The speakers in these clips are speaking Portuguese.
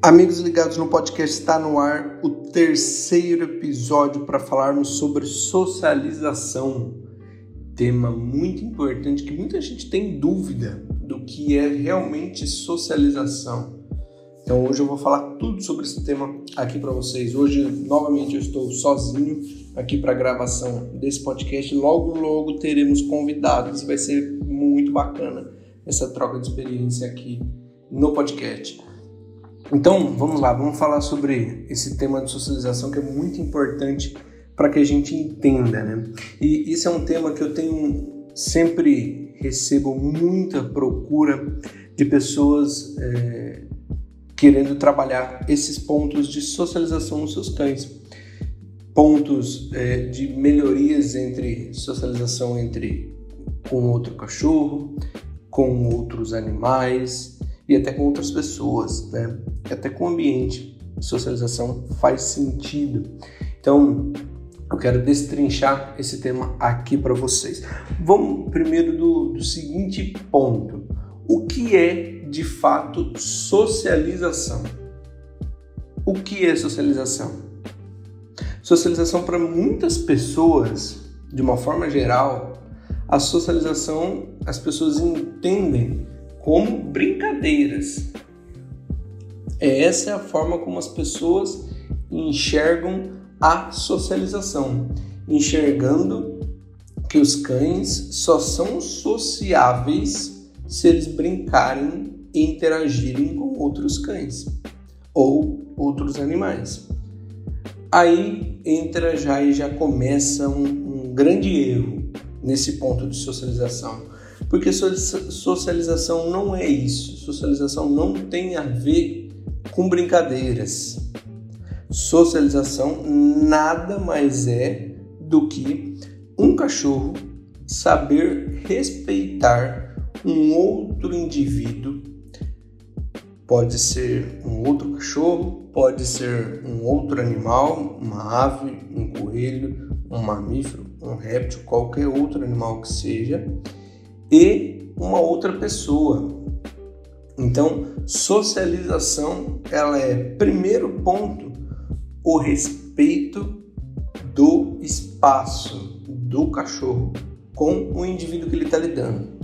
Amigos ligados no podcast está no ar o terceiro episódio para falarmos sobre socialização. Tema muito importante que muita gente tem dúvida do que é realmente socialização. Então hoje eu vou falar tudo sobre esse tema aqui para vocês. Hoje novamente eu estou sozinho aqui para a gravação desse podcast. Logo logo teremos convidados, vai ser muito bacana essa troca de experiência aqui no podcast. Então, vamos lá, vamos falar sobre esse tema de socialização que é muito importante para que a gente entenda, né? E isso é um tema que eu tenho sempre recebo muita procura de pessoas é, querendo trabalhar esses pontos de socialização nos seus cães, pontos é, de melhorias entre socialização entre com outro cachorro, com outros animais, e até com outras pessoas, né? Até com o ambiente. Socialização faz sentido. Então, eu quero destrinchar esse tema aqui para vocês. Vamos primeiro do, do seguinte ponto: o que é de fato socialização? O que é socialização? Socialização para muitas pessoas, de uma forma geral, a socialização as pessoas entendem como brincadeiras. É essa é a forma como as pessoas enxergam a socialização, enxergando que os cães só são sociáveis se eles brincarem e interagirem com outros cães ou outros animais. Aí entra já e já começa um, um grande erro nesse ponto de socialização porque socialização não é isso. Socialização não tem a ver com brincadeiras. Socialização nada mais é do que um cachorro saber respeitar um outro indivíduo. Pode ser um outro cachorro, pode ser um outro animal, uma ave, um coelho, um mamífero, um réptil, qualquer outro animal que seja e uma outra pessoa. Então, socialização, ela é primeiro ponto o respeito do espaço do cachorro com o indivíduo que ele está lidando.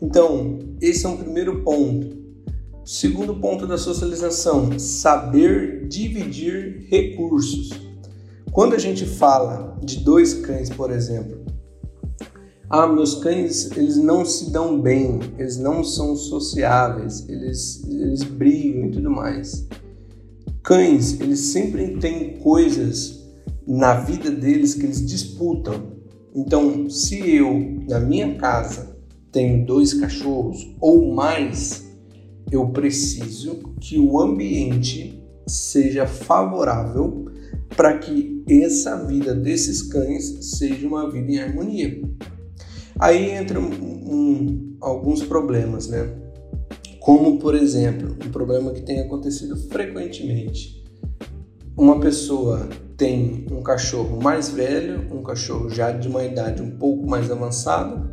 Então, esse é um primeiro ponto. Segundo ponto da socialização, saber dividir recursos. Quando a gente fala de dois cães, por exemplo, ah, meus cães, eles não se dão bem, eles não são sociáveis, eles, eles brigam e tudo mais. Cães, eles sempre têm coisas na vida deles que eles disputam. Então, se eu, na minha casa, tenho dois cachorros ou mais, eu preciso que o ambiente seja favorável para que essa vida desses cães seja uma vida em harmonia. Aí entram um, alguns problemas, né? Como, por exemplo, um problema que tem acontecido frequentemente. Uma pessoa tem um cachorro mais velho, um cachorro já de uma idade um pouco mais avançada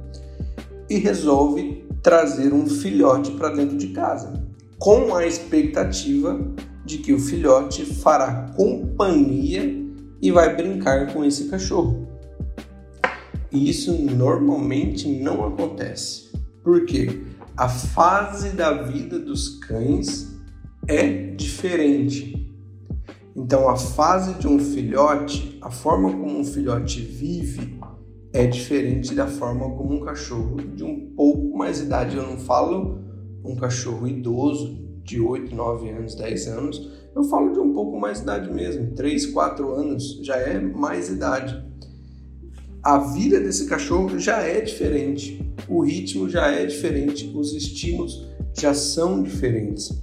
e resolve trazer um filhote para dentro de casa, com a expectativa de que o filhote fará companhia e vai brincar com esse cachorro. E isso normalmente não acontece. Porque a fase da vida dos cães é diferente. Então, a fase de um filhote, a forma como um filhote vive, é diferente da forma como um cachorro de um pouco mais idade. Eu não falo um cachorro idoso de 8, 9 anos, 10 anos, eu falo de um pouco mais idade mesmo, 3, 4 anos já é mais idade a vida desse cachorro já é diferente, o ritmo já é diferente, os estímulos já são diferentes.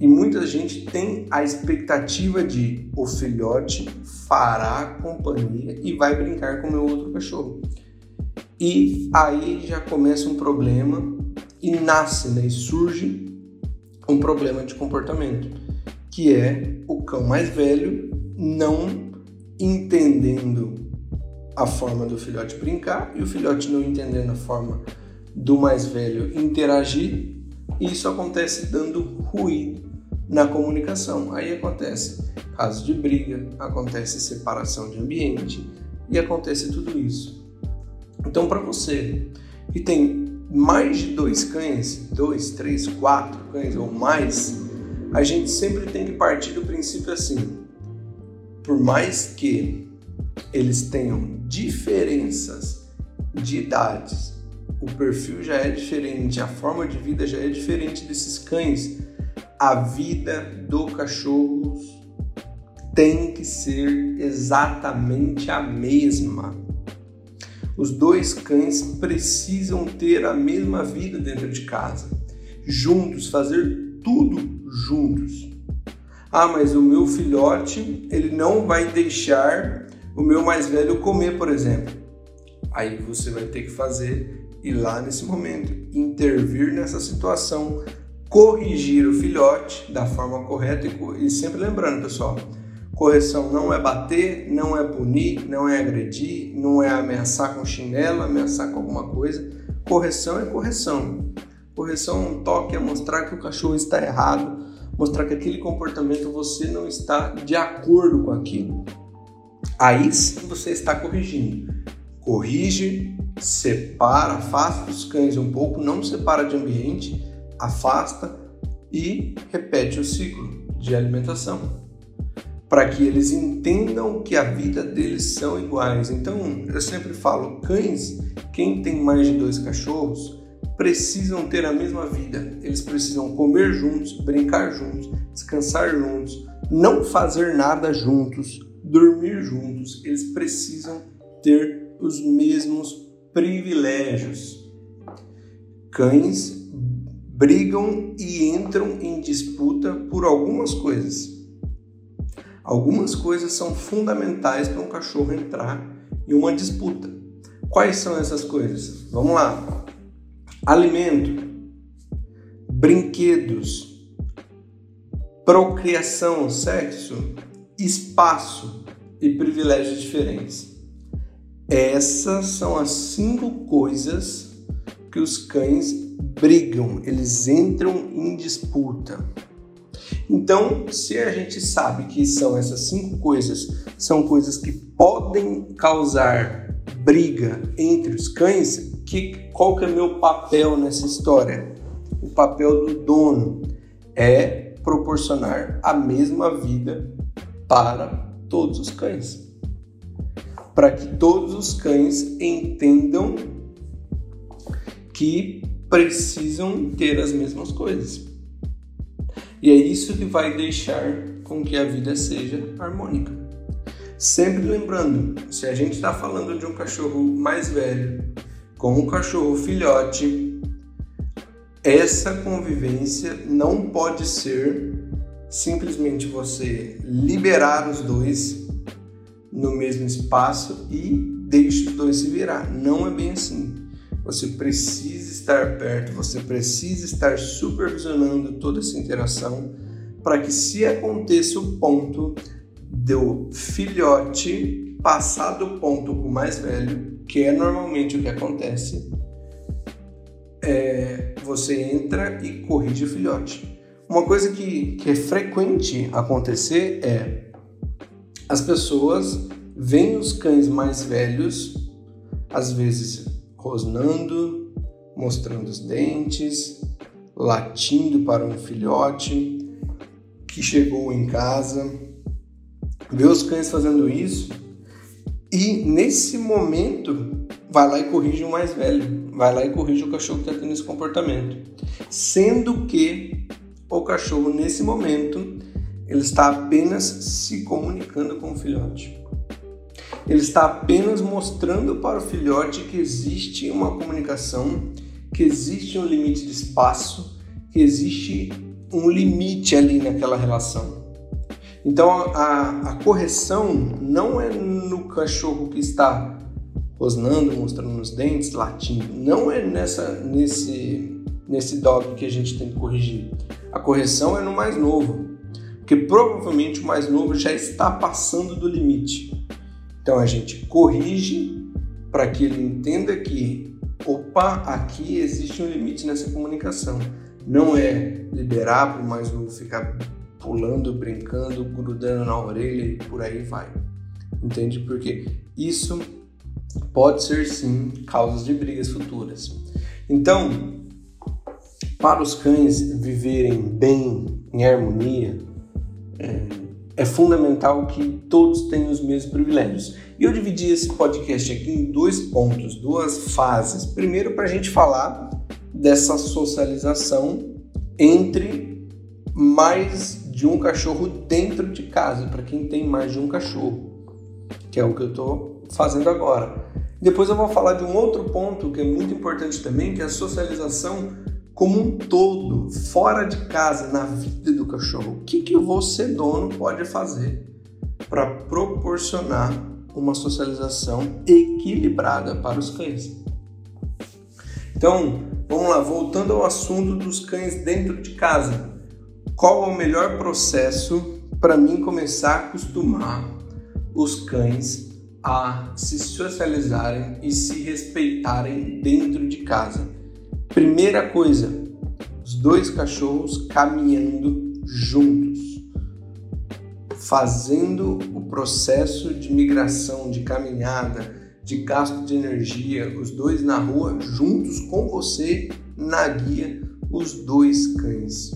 E muita gente tem a expectativa de o filhote fará companhia e vai brincar com o meu outro cachorro. E aí já começa um problema e nasce, né, e surge um problema de comportamento, que é o cão mais velho não entendendo a forma do filhote brincar e o filhote não entendendo a forma do mais velho interagir, e isso acontece dando ruído na comunicação. Aí acontece casos de briga, acontece separação de ambiente e acontece tudo isso. Então, para você que tem mais de dois cães, dois, três, quatro cães ou mais, a gente sempre tem que partir do princípio assim: por mais que eles tenham diferenças de idades, o perfil já é diferente, a forma de vida já é diferente desses cães, a vida do cachorro tem que ser exatamente a mesma. Os dois cães precisam ter a mesma vida dentro de casa, juntos, fazer tudo juntos. Ah, mas o meu filhote, ele não vai deixar o meu mais velho comer, por exemplo. Aí você vai ter que fazer ir lá nesse momento, intervir nessa situação, corrigir o filhote da forma correta e, e sempre lembrando, pessoal, correção não é bater, não é punir, não é agredir, não é ameaçar com chinelo, ameaçar com alguma coisa. Correção é correção. Correção é um toque, é mostrar que o cachorro está errado, mostrar que aquele comportamento você não está de acordo com aquilo. Aí sim você está corrigindo. Corrige, separa, afasta os cães um pouco, não separa de ambiente, afasta e repete o ciclo de alimentação para que eles entendam que a vida deles são iguais. Então, eu sempre falo, cães, quem tem mais de dois cachorros, precisam ter a mesma vida. Eles precisam comer juntos, brincar juntos, descansar juntos, não fazer nada juntos, dormir juntos. Eles precisam ter os mesmos privilégios. Cães brigam e entram em disputa por algumas coisas Algumas coisas são fundamentais para um cachorro entrar em uma disputa. Quais são essas coisas? Vamos lá. Alimento, brinquedos, procriação, sexo, espaço e privilégios diferentes. Essas são as cinco coisas que os cães brigam, eles entram em disputa. Então, se a gente sabe que são essas cinco coisas, são coisas que podem causar briga entre os cães, que, qual que é meu papel nessa história? O papel do dono é proporcionar a mesma vida para todos os cães. Para que todos os cães entendam que precisam ter as mesmas coisas. E é isso que vai deixar com que a vida seja harmônica. Sempre lembrando, se a gente está falando de um cachorro mais velho com um cachorro filhote, essa convivência não pode ser simplesmente você liberar os dois no mesmo espaço e deixe os dois se virar. Não é bem assim. Você precisa estar perto, você precisa estar supervisionando toda essa interação para que se aconteça o ponto do filhote passar do ponto para o mais velho, que é normalmente o que acontece, é, você entra e corrige o filhote. Uma coisa que, que é frequente acontecer é as pessoas veem os cães mais velhos, às vezes rosnando, mostrando os dentes, latindo para um filhote que chegou em casa. Vê os cães fazendo isso e nesse momento vai lá e corrige o mais velho, vai lá e corrige o cachorro que está tendo esse comportamento, sendo que o cachorro nesse momento ele está apenas se comunicando com o filhote. Ele está apenas mostrando para o filhote que existe uma comunicação, que existe um limite de espaço, que existe um limite ali naquela relação. Então a, a correção não é no cachorro que está rosnando, mostrando os dentes, latindo. Não é nessa, nesse, nesse dog que a gente tem que corrigir. A correção é no mais novo, porque provavelmente o mais novo já está passando do limite. Então a gente corrige para que ele entenda que, opa, aqui existe um limite nessa comunicação. não é liberar para o mais novo ficar pulando, brincando, grudando na orelha e por aí vai. Entende? Porque isso pode ser sim causas de brigas futuras. Então, para os cães viverem bem, em harmonia, é, é fundamental que todos tenham os mesmos privilégios. E eu dividi esse podcast aqui em dois pontos, duas fases. Primeiro, para a gente falar dessa socialização entre mais de um cachorro dentro de casa, para quem tem mais de um cachorro, que é o que eu estou fazendo agora. Depois eu vou falar de um outro ponto que é muito importante também, que é a socialização como um todo, fora de casa, na vida do cachorro. O que, que você, dono, pode fazer para proporcionar uma socialização equilibrada para os cães? Então, vamos lá, voltando ao assunto dos cães dentro de casa. Qual é o melhor processo para mim começar a acostumar os cães a se socializarem e se respeitarem dentro de casa? Primeira coisa, os dois cachorros caminhando juntos, fazendo o processo de migração, de caminhada, de gasto de energia, os dois na rua juntos com você na guia, os dois cães.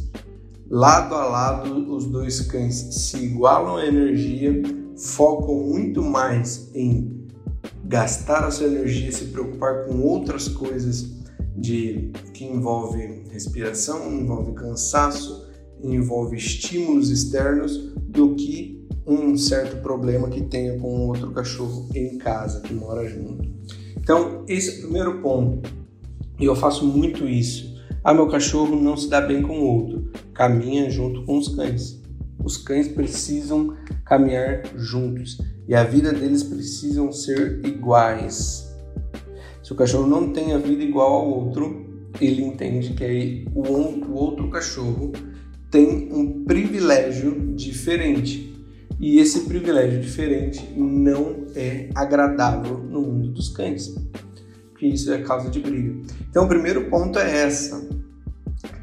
Lado a lado, os dois cães se igualam a energia, focam muito mais em gastar a sua energia, se preocupar com outras coisas de que envolve respiração, envolve cansaço, envolve estímulos externos do que um certo problema que tenha com outro cachorro em casa que mora junto. Então, esse é o primeiro ponto. E eu faço muito isso. Ah, meu cachorro não se dá bem com o outro. Caminha junto com os cães. Os cães precisam caminhar juntos e a vida deles precisam ser iguais. Se o cachorro não tem a vida igual ao outro, ele entende que aí o, o outro cachorro tem um privilégio diferente. E esse privilégio diferente não é agradável no mundo dos cães, porque isso é causa de briga. Então, o primeiro ponto é essa: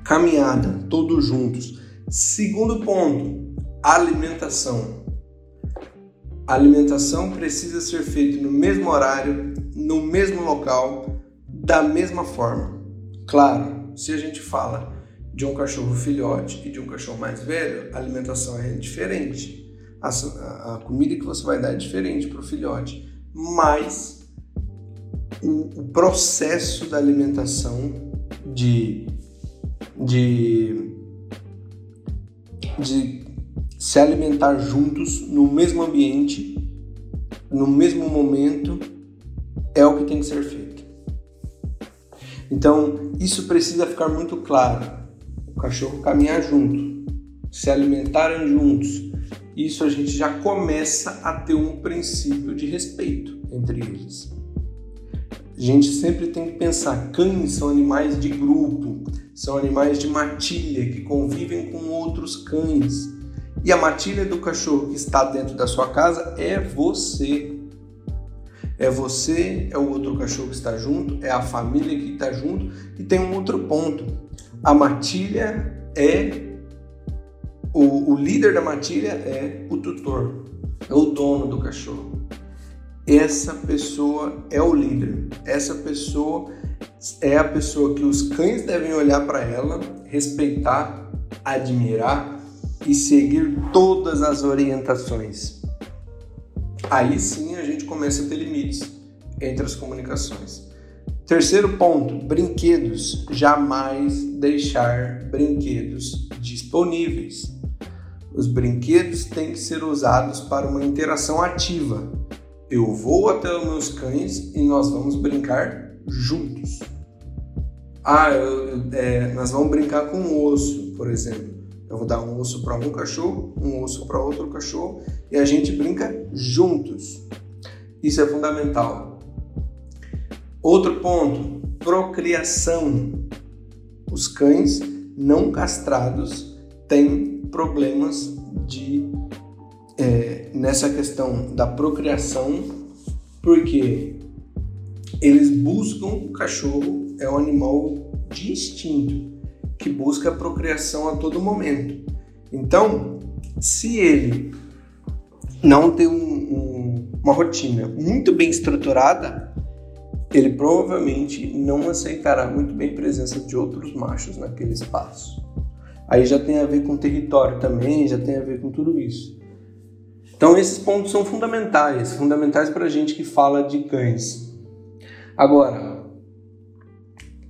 caminhada, todos juntos. Segundo ponto, alimentação. A alimentação precisa ser feita no mesmo horário, no mesmo local, da mesma forma. Claro, se a gente fala de um cachorro filhote e de um cachorro mais velho, a alimentação é diferente. A, a, comida que você vai dar é diferente para o filhote, mas o, o, processo da alimentação de, de, de se alimentar juntos no mesmo ambiente, no mesmo momento, é o que tem que ser feito. Então, isso precisa ficar muito claro. O cachorro caminhar junto, se alimentarem juntos. Isso a gente já começa a ter um princípio de respeito entre eles. A gente sempre tem que pensar: cães são animais de grupo, são animais de matilha que convivem com outros cães. E a matilha do cachorro que está dentro da sua casa é você. É você, é o outro cachorro que está junto, é a família que está junto. E tem um outro ponto: a matilha é. O, o líder da matilha é o tutor, é o dono do cachorro. Essa pessoa é o líder. Essa pessoa é a pessoa que os cães devem olhar para ela, respeitar, admirar e seguir todas as orientações. Aí sim a gente começa a ter limites entre as comunicações. Terceiro ponto: brinquedos. Jamais deixar brinquedos disponíveis. Os brinquedos têm que ser usados para uma interação ativa. Eu vou até os meus cães e nós vamos brincar juntos. Ah, eu, é, nós vamos brincar com o osso, por exemplo. Eu vou dar um osso para um cachorro, um osso para outro cachorro e a gente brinca juntos. Isso é fundamental. Outro ponto: procriação. Os cães não castrados têm problemas de é, nessa questão da procriação, porque eles buscam o cachorro é um animal de instinto que busca a procriação a todo momento. Então, se ele não tem um, um, uma rotina muito bem estruturada, ele provavelmente não aceitará muito bem a presença de outros machos naquele espaço. Aí já tem a ver com território também, já tem a ver com tudo isso. Então esses pontos são fundamentais, fundamentais para a gente que fala de cães. Agora,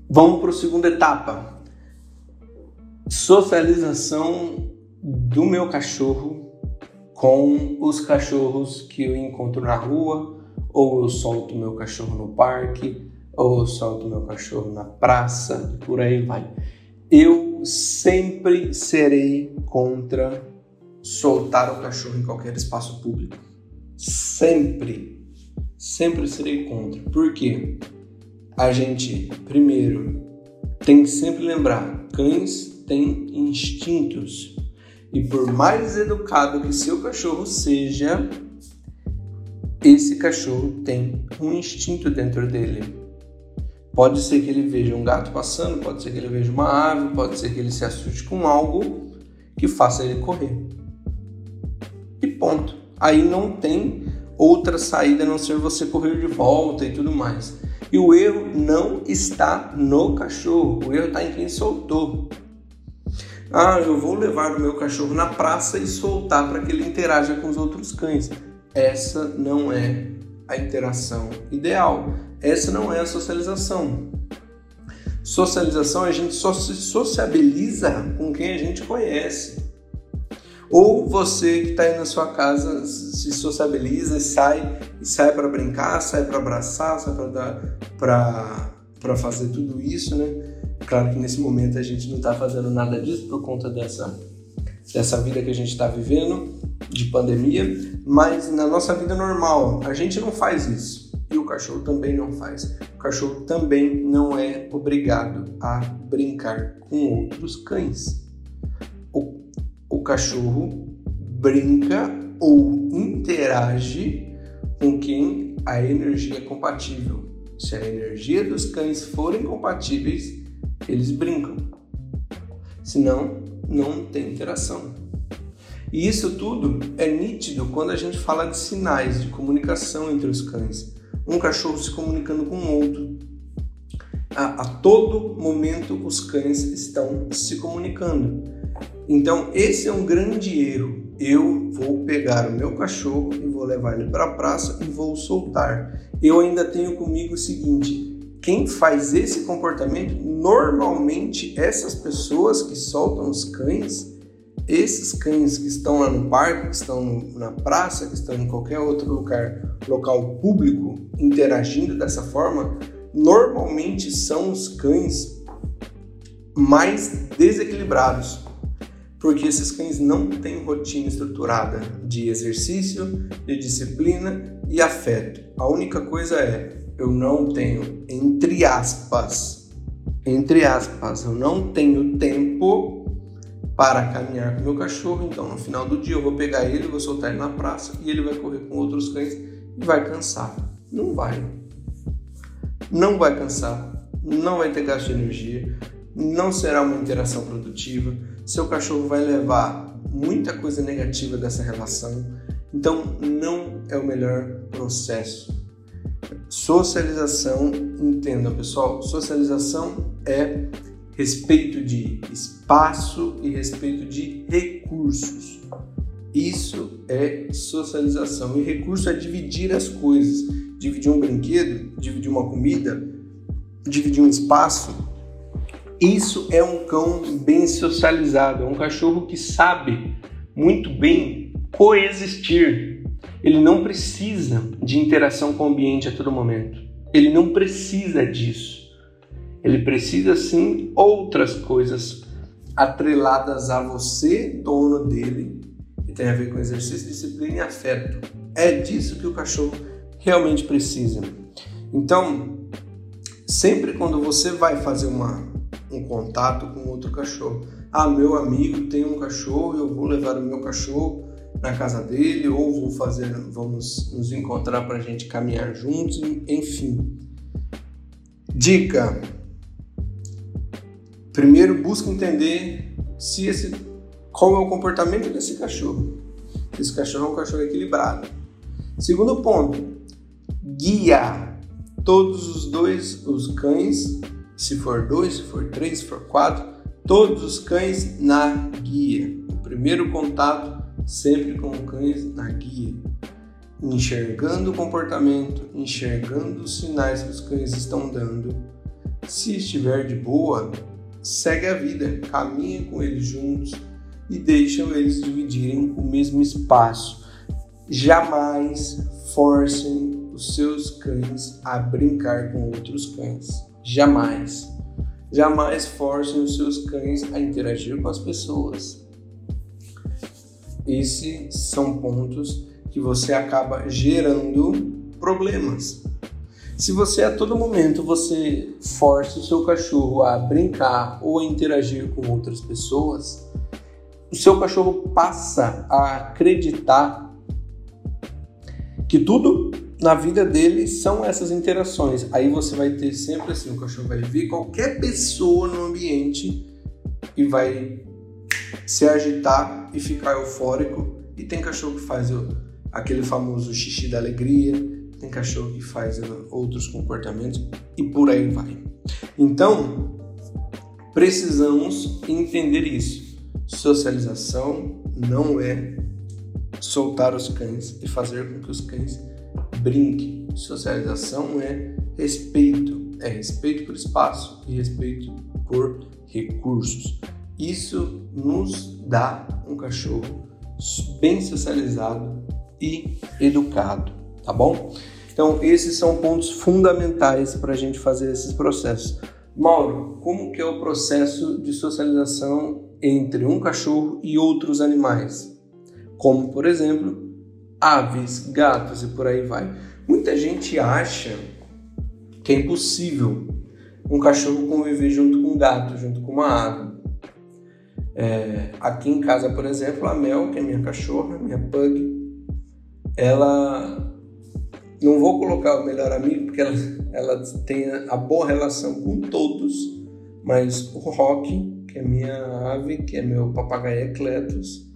vamos para a segunda etapa. Socialização do meu cachorro com os cachorros que eu encontro na rua, ou eu solto meu cachorro no parque, ou eu solto meu cachorro na praça, por aí vai. Eu sempre serei contra soltar o cachorro em qualquer espaço público. Sempre. Sempre serei contra. Por quê? A gente, primeiro, tem que sempre lembrar: cães têm instintos. E por mais educado que seu cachorro seja, esse cachorro tem um instinto dentro dele. Pode ser que ele veja um gato passando, pode ser que ele veja uma ave, pode ser que ele se assuste com algo que faça ele correr. E ponto. Aí não tem outra saída a não ser você correr de volta e tudo mais. E o erro não está no cachorro, o erro está em quem soltou. Ah, eu vou levar o meu cachorro na praça e soltar para que ele interaja com os outros cães. Essa não é a interação ideal. Essa não é a socialização. Socialização a gente só se sociabiliza com quem a gente conhece. Ou você que está aí na sua casa se sociabiliza e sai e sai para brincar, sai para abraçar, sai para para fazer tudo isso, né? Claro que nesse momento a gente não está fazendo nada disso por conta dessa, dessa vida que a gente está vivendo, de pandemia, mas na nossa vida normal a gente não faz isso. E o cachorro também não faz. O cachorro também não é obrigado a brincar com outros cães. O, o cachorro brinca ou interage com quem a energia é compatível. Se a energia dos cães forem compatíveis, eles brincam. Senão, não tem interação. E isso tudo é nítido quando a gente fala de sinais de comunicação entre os cães. Um cachorro se comunicando com o outro. A, a todo momento os cães estão se comunicando. Então, esse é um grande erro. Eu vou pegar o meu cachorro e vou levar ele para a praça e vou soltar. Eu ainda tenho comigo o seguinte: quem faz esse comportamento, normalmente essas pessoas que soltam os cães, esses cães que estão lá no parque, que estão na praça, que estão em qualquer outro lugar, local público, interagindo dessa forma, normalmente são os cães mais desequilibrados, porque esses cães não têm rotina estruturada de exercício, de disciplina e afeto. A única coisa é eu não tenho, entre aspas, entre aspas, eu não tenho tempo para caminhar com meu cachorro, então no final do dia eu vou pegar ele, vou soltar ele na praça e ele vai correr com outros cães e vai cansar. Não vai. Não vai cansar, não vai ter gasto de energia, não será uma interação produtiva. Seu cachorro vai levar muita coisa negativa dessa relação. Então, não é o melhor processo Socialização, entendam pessoal, socialização é respeito de espaço e respeito de recursos. Isso é socialização. E recurso é dividir as coisas. Dividir um brinquedo, dividir uma comida, dividir um espaço. Isso é um cão bem socializado, é um cachorro que sabe muito bem coexistir ele não precisa de interação com o ambiente a todo momento. Ele não precisa disso. Ele precisa sim outras coisas atreladas a você, dono dele, que tem a ver com exercício, disciplina e afeto. É disso que o cachorro realmente precisa. Então, sempre quando você vai fazer uma, um contato com outro cachorro, ah, meu amigo tem um cachorro, eu vou levar o meu cachorro na casa dele ou vou fazer, vamos nos encontrar para a gente caminhar juntos, enfim. Dica: primeiro busca entender se esse qual é o comportamento desse cachorro. Esse cachorro é um cachorro equilibrado. Segundo ponto, guia todos os dois os cães, se for dois, se for três, se for quatro, todos os cães na guia. O primeiro contato sempre com cães na guia enxergando o comportamento, enxergando os sinais que os cães estão dando. Se estiver de boa, segue a vida, caminha com eles juntos e deixam eles dividirem o mesmo espaço. Jamais forcem os seus cães a brincar com outros cães. Jamais. Jamais forcem os seus cães a interagir com as pessoas. Esses são pontos que você acaba gerando problemas. Se você a todo momento você força o seu cachorro a brincar ou a interagir com outras pessoas, o seu cachorro passa a acreditar que tudo na vida dele são essas interações. Aí você vai ter sempre assim, o cachorro vai ver qualquer pessoa no ambiente e vai se agitar e ficar eufórico. E tem cachorro que faz aquele famoso xixi da alegria, tem cachorro que faz outros comportamentos e por aí vai. Então, precisamos entender isso. Socialização não é soltar os cães e fazer com que os cães brinquem. Socialização é respeito, é respeito por espaço e respeito por recursos. Isso nos dá um cachorro bem socializado e educado, tá bom? Então, esses são pontos fundamentais para a gente fazer esses processos. Mauro, como que é o processo de socialização entre um cachorro e outros animais? Como, por exemplo, aves, gatos e por aí vai. Muita gente acha que é impossível um cachorro conviver junto com um gato, junto com uma ave. É, aqui em casa, por exemplo, a Mel, que é minha cachorra, minha pug, ela não vou colocar o melhor amigo porque ela, ela tem a boa relação com todos, mas o Rock, que é minha ave, que é meu papagaio ecletus,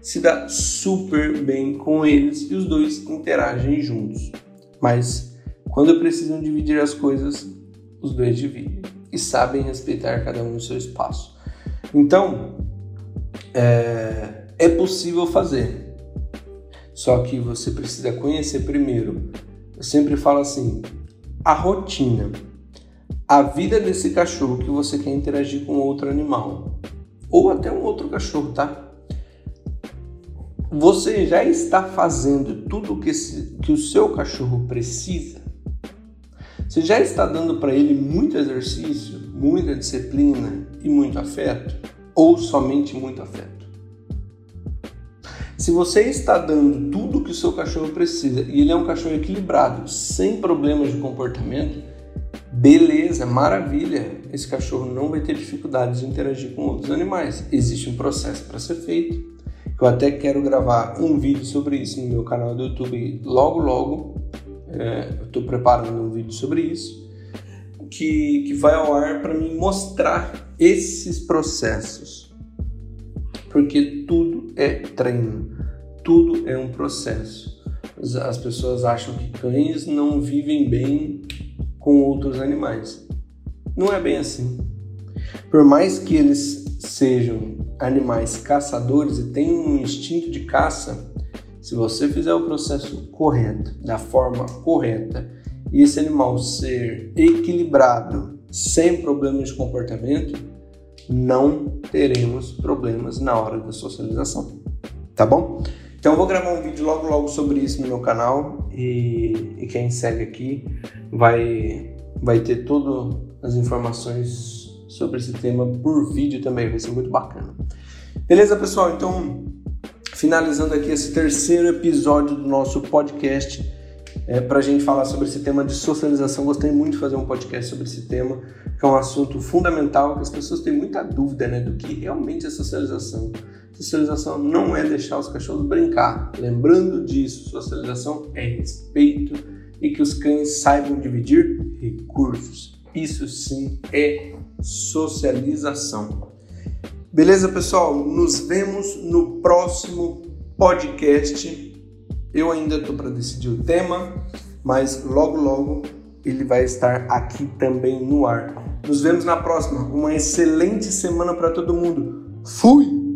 se dá super bem com eles e os dois interagem juntos. Mas quando precisam dividir as coisas, os dois dividem e sabem respeitar cada um o seu espaço. Então, é, é possível fazer, só que você precisa conhecer primeiro. Eu sempre falo assim: a rotina, a vida desse cachorro que você quer interagir com outro animal, ou até um outro cachorro, tá? Você já está fazendo tudo que, esse, que o seu cachorro precisa? Você já está dando para ele muito exercício, muita disciplina e muito afeto? Ou somente muito afeto? Se você está dando tudo que o seu cachorro precisa e ele é um cachorro equilibrado, sem problemas de comportamento, beleza, maravilha. Esse cachorro não vai ter dificuldades de interagir com outros animais. Existe um processo para ser feito. Eu até quero gravar um vídeo sobre isso no meu canal do YouTube logo, logo. É, eu estou preparando um vídeo sobre isso que, que vai ao ar para me mostrar esses processos porque tudo é treino, tudo é um processo. As pessoas acham que cães não vivem bem com outros animais. Não é bem assim. Por mais que eles sejam animais caçadores e tenham um instinto de caça, se você fizer o processo correto, da forma correta, e esse animal ser equilibrado, sem problemas de comportamento, não teremos problemas na hora da socialização, tá bom? Então eu vou gravar um vídeo logo logo sobre isso no meu canal e, e quem segue aqui vai, vai ter todas as informações sobre esse tema por vídeo também, vai ser muito bacana. Beleza, pessoal? Então, finalizando aqui esse terceiro episódio do nosso podcast, é, para a gente falar sobre esse tema de socialização. Gostei muito de fazer um podcast sobre esse tema, que é um assunto fundamental, que as pessoas têm muita dúvida né, do que realmente é socialização. Socialização não é deixar os cachorros brincar. Lembrando disso, socialização é respeito e que os cães saibam dividir recursos. Isso sim é socialização. Beleza, pessoal? Nos vemos no próximo podcast. Eu ainda estou para decidir o tema, mas logo logo ele vai estar aqui também no ar. Nos vemos na próxima. Uma excelente semana para todo mundo. Fui!